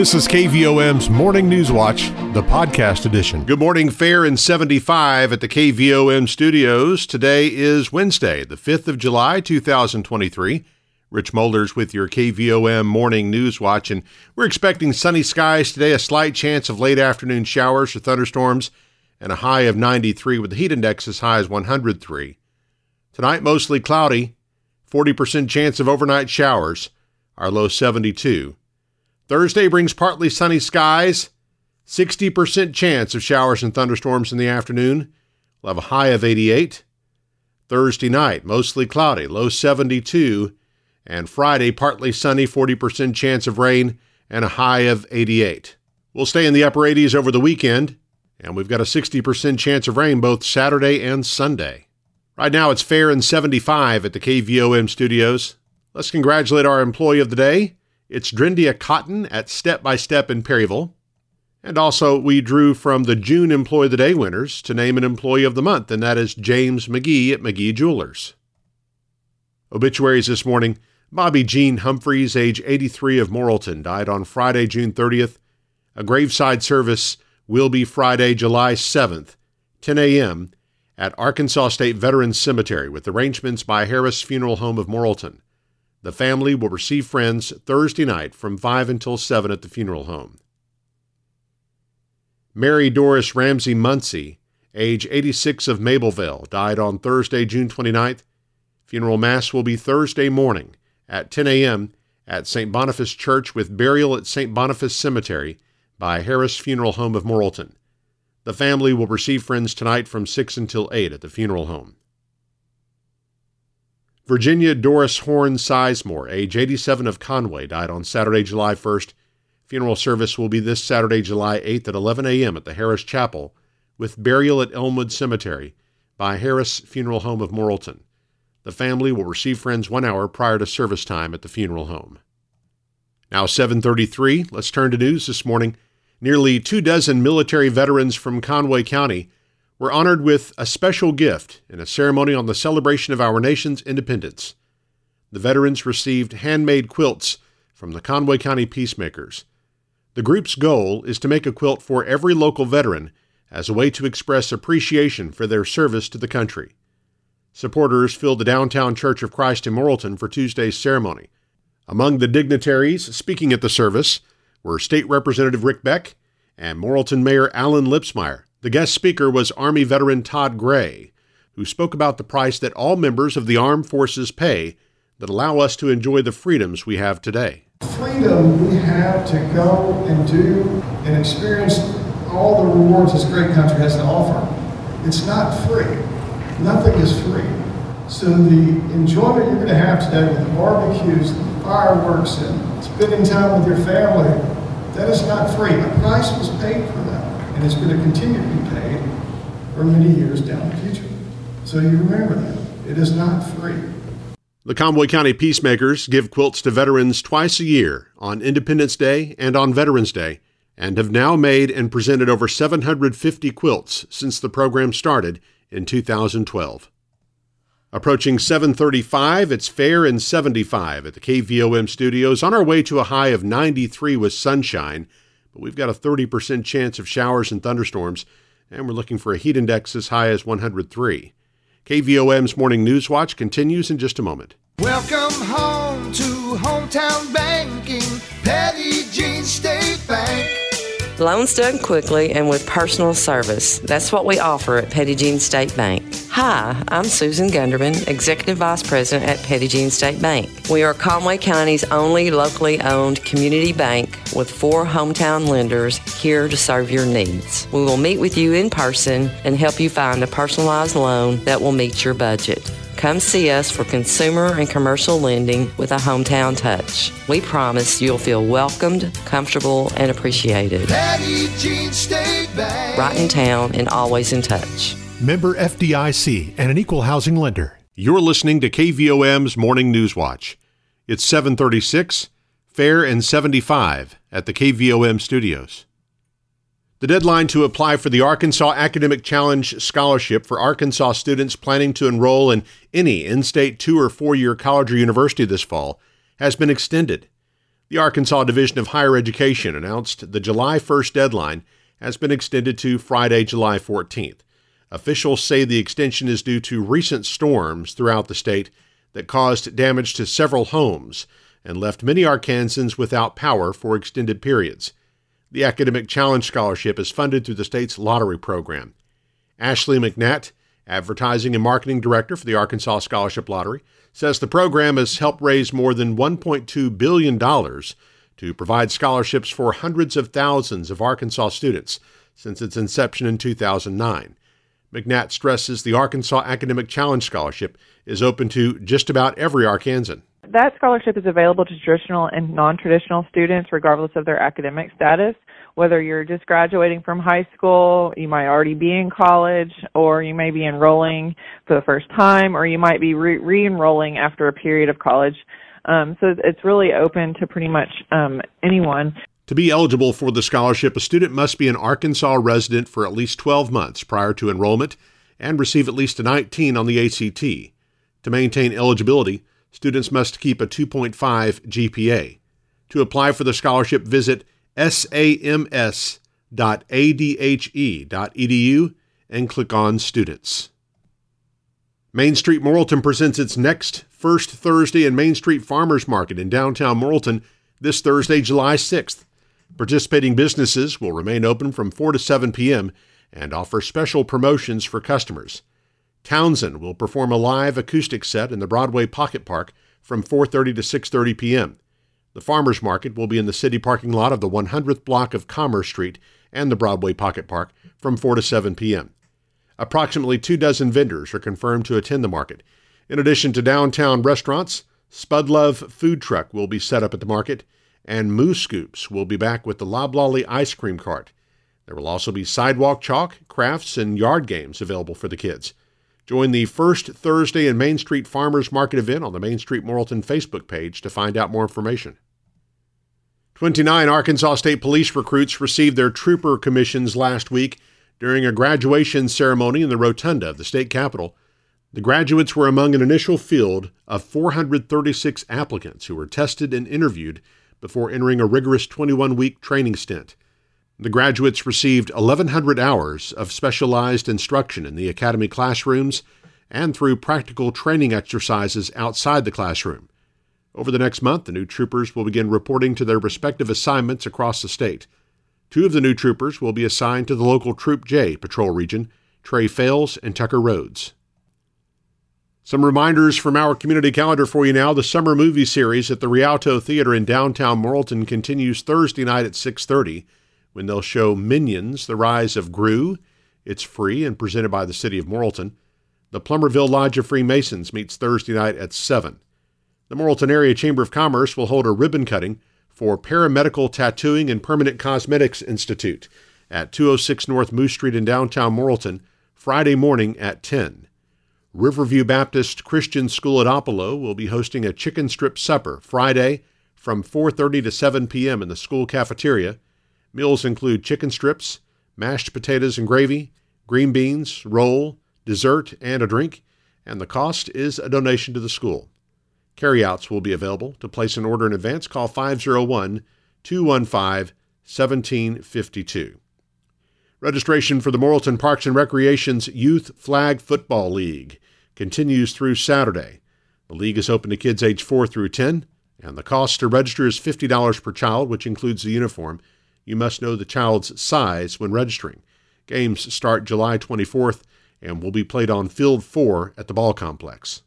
This is KVOM's Morning News Watch, the podcast edition. Good morning, Fair and 75 at the KVOM studios. Today is Wednesday, the 5th of July, 2023. Rich Mulders with your KVOM Morning News Watch, and we're expecting sunny skies today, a slight chance of late afternoon showers or thunderstorms, and a high of 93 with the heat index as high as 103. Tonight, mostly cloudy, 40% chance of overnight showers, our low 72. Thursday brings partly sunny skies, 60% chance of showers and thunderstorms in the afternoon. We'll have a high of 88. Thursday night, mostly cloudy, low 72. And Friday, partly sunny, 40% chance of rain, and a high of 88. We'll stay in the upper 80s over the weekend, and we've got a 60% chance of rain both Saturday and Sunday. Right now, it's fair and 75 at the KVOM studios. Let's congratulate our employee of the day. It's Drendia Cotton at Step by Step in Perryville. And also, we drew from the June Employee of the Day winners to name an Employee of the Month, and that is James McGee at McGee Jewelers. Obituaries this morning Bobby Jean Humphreys, age 83 of Morrilton, died on Friday, June 30th. A graveside service will be Friday, July 7th, 10 a.m., at Arkansas State Veterans Cemetery with arrangements by Harris Funeral Home of Morrilton. The family will receive friends Thursday night from 5 until 7 at the funeral home. Mary Doris Ramsey Muncie, age 86 of Mabelvale, died on Thursday, June 29th. Funeral Mass will be Thursday morning at 10 a.m. at St. Boniface Church with burial at St. Boniface Cemetery by Harris Funeral Home of Morrilton. The family will receive friends tonight from 6 until 8 at the funeral home. Virginia Doris Horn Sizemore, age 87 of Conway, died on Saturday, July 1st. Funeral service will be this Saturday, July 8th at 11 a.m. at the Harris Chapel, with burial at Elmwood Cemetery by Harris Funeral Home of Morrilton. The family will receive friends one hour prior to service time at the funeral home. Now 7:33. Let's turn to news this morning. Nearly two dozen military veterans from Conway County were honored with a special gift in a ceremony on the celebration of our nation's independence. The veterans received handmade quilts from the Conway County Piecemakers. The group's goal is to make a quilt for every local veteran as a way to express appreciation for their service to the country. Supporters filled the downtown Church of Christ in Morrilton for Tuesday's ceremony. Among the dignitaries speaking at the service were State Representative Rick Beck and Morrilton Mayor Alan Lipsmeyer. The guest speaker was Army veteran Todd Gray, who spoke about the price that all members of the armed forces pay that allow us to enjoy the freedoms we have today. Freedom we have to go and do and experience all the rewards this great country has to offer. It's not free. Nothing is free. So the enjoyment you're going to have today with the barbecues, the fireworks, and spending time with your family, that is not free. A price was paid for that and it's going to continue to be paid for many years down the future. So you remember that. It is not free. The Conway County Piecemakers give quilts to veterans twice a year on Independence Day and on Veterans Day, and have now made and presented over 750 quilts since the program started in 2012. Approaching 735, it's fair and 75 at the KVOM studios on our way to a high of 93 with sunshine but we've got a 30% chance of showers and thunderstorms, and we're looking for a heat index as high as 103. KVOM's Morning News Watch continues in just a moment. Welcome home to hometown banking, Petit Jean State Bank. Loans done quickly and with personal service. That's what we offer at Petit Jean State Bank. Hi, I'm Susan Gunderman, Executive Vice President at Jean State Bank. We are Conway County's only locally owned community bank with four hometown lenders here to serve your needs. We will meet with you in person and help you find a personalized loan that will meet your budget. Come see us for consumer and commercial lending with a hometown touch. We promise you'll feel welcomed, comfortable, and appreciated. Petit Jean State Bank. Right in town and always in touch. Member FDIC and an equal housing lender. You're listening to KVOM's Morning News Watch. It's 736, fair and 75 at the KVOM studios. The deadline to apply for the Arkansas Academic Challenge Scholarship for Arkansas students planning to enroll in any in state two or four year college or university this fall has been extended. The Arkansas Division of Higher Education announced the July 1st deadline has been extended to Friday, July 14th. Officials say the extension is due to recent storms throughout the state that caused damage to several homes and left many Arkansans without power for extended periods. The Academic Challenge Scholarship is funded through the state's lottery program. Ashley McNatt, Advertising and Marketing Director for the Arkansas Scholarship Lottery, says the program has helped raise more than $1.2 billion to provide scholarships for hundreds of thousands of Arkansas students since its inception in 2009. McNatt stresses the Arkansas Academic Challenge Scholarship is open to just about every Arkansan. That scholarship is available to traditional and non traditional students, regardless of their academic status. Whether you're just graduating from high school, you might already be in college, or you may be enrolling for the first time, or you might be re enrolling after a period of college. Um, so it's really open to pretty much um, anyone. To be eligible for the scholarship, a student must be an Arkansas resident for at least 12 months prior to enrollment and receive at least a 19 on the ACT. To maintain eligibility, students must keep a 2.5 GPA. To apply for the scholarship, visit sams.adhe.edu and click on Students. Main Street Morrilton presents its next First Thursday and Main Street Farmers Market in downtown Morrilton this Thursday, July 6th. Participating businesses will remain open from 4 to 7 p.m. and offer special promotions for customers. Townsend will perform a live acoustic set in the Broadway Pocket Park from 4:30 to 6:30 p.m. The farmers market will be in the city parking lot of the 100th block of Commerce Street and the Broadway Pocket Park from 4 to 7 p.m. Approximately two dozen vendors are confirmed to attend the market. In addition to downtown restaurants, Spud Love Food Truck will be set up at the market, and Moo Scoops will be back with the Loblolly ice cream cart. There will also be sidewalk chalk, crafts, and yard games available for the kids. Join the first Thursday in Main Street Farmers Market event on the Main Street Morrilton Facebook page to find out more information. 29 Arkansas State Police recruits received their trooper commissions last week during a graduation ceremony in the rotunda of the state capitol. The graduates were among an initial field of 436 applicants who were tested and interviewed before entering a rigorous 21 week training stint. The graduates received 1,100 hours of specialized instruction in the academy classrooms and through practical training exercises outside the classroom. Over the next month, the new troopers will begin reporting to their respective assignments across the state. Two of the new troopers will be assigned to the local Troop J patrol region Trey Fales and Tucker Rhodes. Some reminders from our community calendar for you now. The summer movie series at the Rialto Theater in downtown Morrilton continues Thursday night at 6:30 when they'll show Minions: The Rise of Gru. It's free and presented by the City of Morrilton. The Plumerville Lodge of Freemasons meets Thursday night at 7. The Morrilton Area Chamber of Commerce will hold a ribbon cutting for Paramedical Tattooing and Permanent Cosmetics Institute at 206 North Moose Street in downtown Morrilton Friday morning at 10. Riverview Baptist Christian School at Oppelo will be hosting a chicken strip supper Friday from 4:30 to 7 p.m. in the school cafeteria. Meals include chicken strips, mashed potatoes and gravy, green beans, roll, dessert, and a drink, and the cost is a donation to the school. Carryouts will be available. To place an order in advance, call 501 215 1752. Registration for the Morrilton Parks and Recreation's Youth Flag Football League continues through Saturday. The league is open to kids age 4 through 10, and the cost to register is $50 per child, which includes the uniform. You must know the child's size when registering. Games start July 24th and will be played on Field 4 at the ball complex.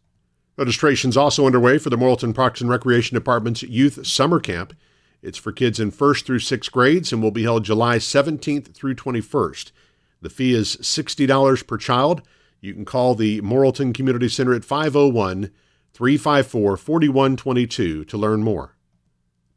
Registration is also underway for the Morrilton Parks and Recreation Department's Youth Summer Camp. It's for kids in first through sixth grades and will be held July 17th through 21st. The fee is $60 per child. You can call the Morrilton Community Center at 501 354 4122 to learn more.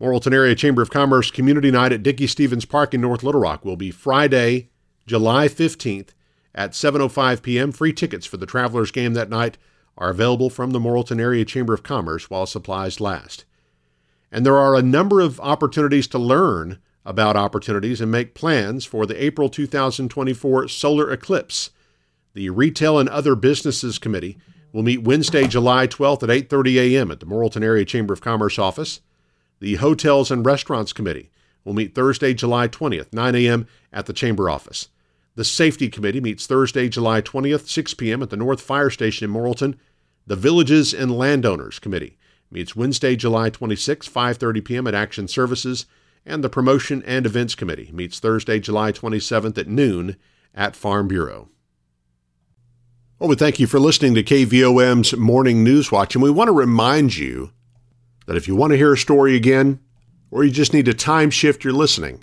Morrilton Area Chamber of Commerce Community Night at Dickey Stephens Park in North Little Rock will be Friday, July 15th at 7:05 p.m. Free tickets for the Travelers game that night are available from the Morrilton Area Chamber of Commerce while supplies last. And there are a number of opportunities to learn about opportunities and make plans for the April 2024 solar eclipse. The Retail and Other Businesses Committee will meet Wednesday, July 12th at 8:30 a.m. at the Morrilton Area Chamber of Commerce office. The Hotels and Restaurants Committee will meet Thursday, July 20th, 9 a.m. at the Chamber office. The Safety Committee meets Thursday, July 20th, 6 p.m. at the North Fire Station in Morrilton. The Villages and Landowners Committee meets Wednesday, July 26, 5:30 p.m. at Action Services, and the Promotion and Events Committee meets Thursday, July 27th at noon at Farm Bureau. Well, we thank you for listening to KVOM's Morning News Watch, and we want to remind you that if you want to hear a story again, or you just need to time shift your listening,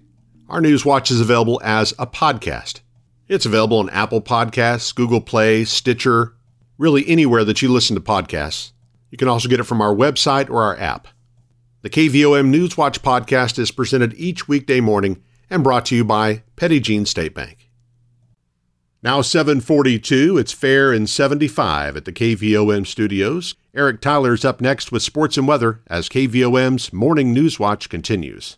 our News Watch is available as a podcast. It's available on Apple Podcasts, Google Play, Stitcher, really anywhere that you listen to podcasts. You can also get it from our website or our app. The KVOM Newswatch podcast is presented each weekday morning and brought to you by Petit Jean State Bank. Now 742, it's fair and 75 at the KVOM studios. Eric Tyler's up next with sports and weather as KVOM's Morning Newswatch continues.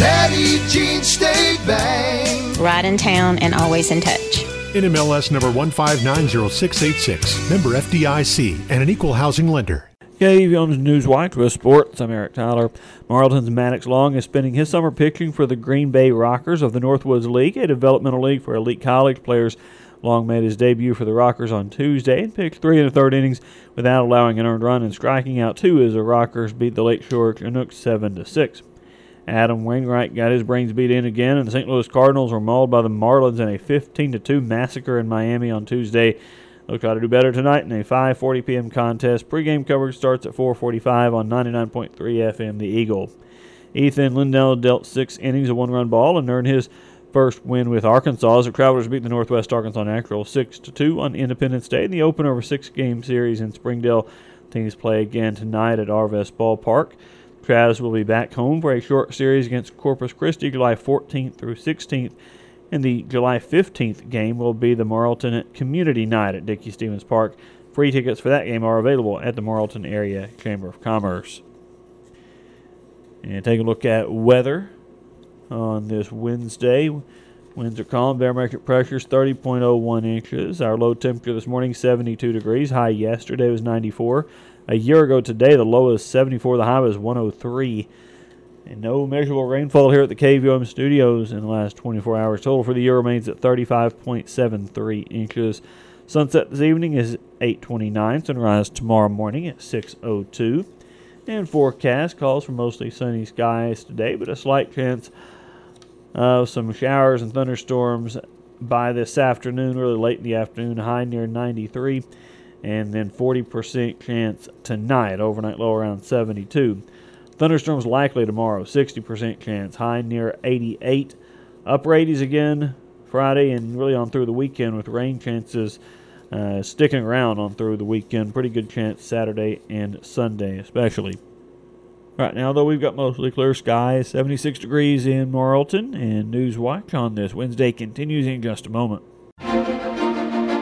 Petit Jean State Bank. Right in town and always in touch. NMLS number 1590686, member FDIC, and an equal housing lender. KVOM's News Watch with sports. I'm Eric Tyler. Morrilton's Maddox Long is spending his summer pitching for the Green Bay Rockers of the Northwoods League, a developmental league for elite college players. Long made his debut for the Rockers on Tuesday and pitched three and a third innings without allowing an earned run and striking out two as the Rockers beat the Lakeshore Chinooks seven to six. Adam Wainwright got his brains beat in again, and the St. Louis Cardinals were mauled by the Marlins in a 15 2 massacre in Miami on Tuesday. They'll try to do better tonight in a 5:40 p.m. contest. Pre-game coverage starts at 4:45 on 99.3 FM. The Eagle. Ethan Lindell dealt six innings of one-run ball and earned his first win with Arkansas as the Travelers beat the Northwest Arkansas Natural 6 2 on Independence Day in the opener of a six-game series in Springdale. Teams play again tonight at Arvest Ballpark. Travs will be back home for a short series against Corpus Christi July 14th through 16th. And the July 15th game will be the Morrilton Community Night at Dickey Stephens Park. Free tickets for that game are available at the Morrilton Area Chamber of Commerce. And take a look at weather on this Wednesday. Winds are calm. Barometric pressure is 30.01 inches. Our low temperature this morning 72 degrees. High yesterday was 94. A year ago today, the low is 74. The high was 103. And no measurable rainfall here at the KVOM studios in the last 24 hours. Total for the year remains at 35.73 inches. Sunset this evening is 8:29. Sunrise tomorrow morning at 6:02. And forecast calls for mostly sunny skies today, but a slight chance of some showers and thunderstorms by this afternoon, really late in the afternoon. High near 93, and then 40% chance tonight. Overnight low around 72. Thunderstorms likely tomorrow, 60% chance. High near 88. Upper 80s again Friday and really on through the weekend with rain chances uh, sticking around on through the weekend. Pretty good chance Saturday and Sunday, especially. Right now, though, we've got mostly clear skies, 76 degrees in Morrilton, and News Watch on this Wednesday continues in just a moment.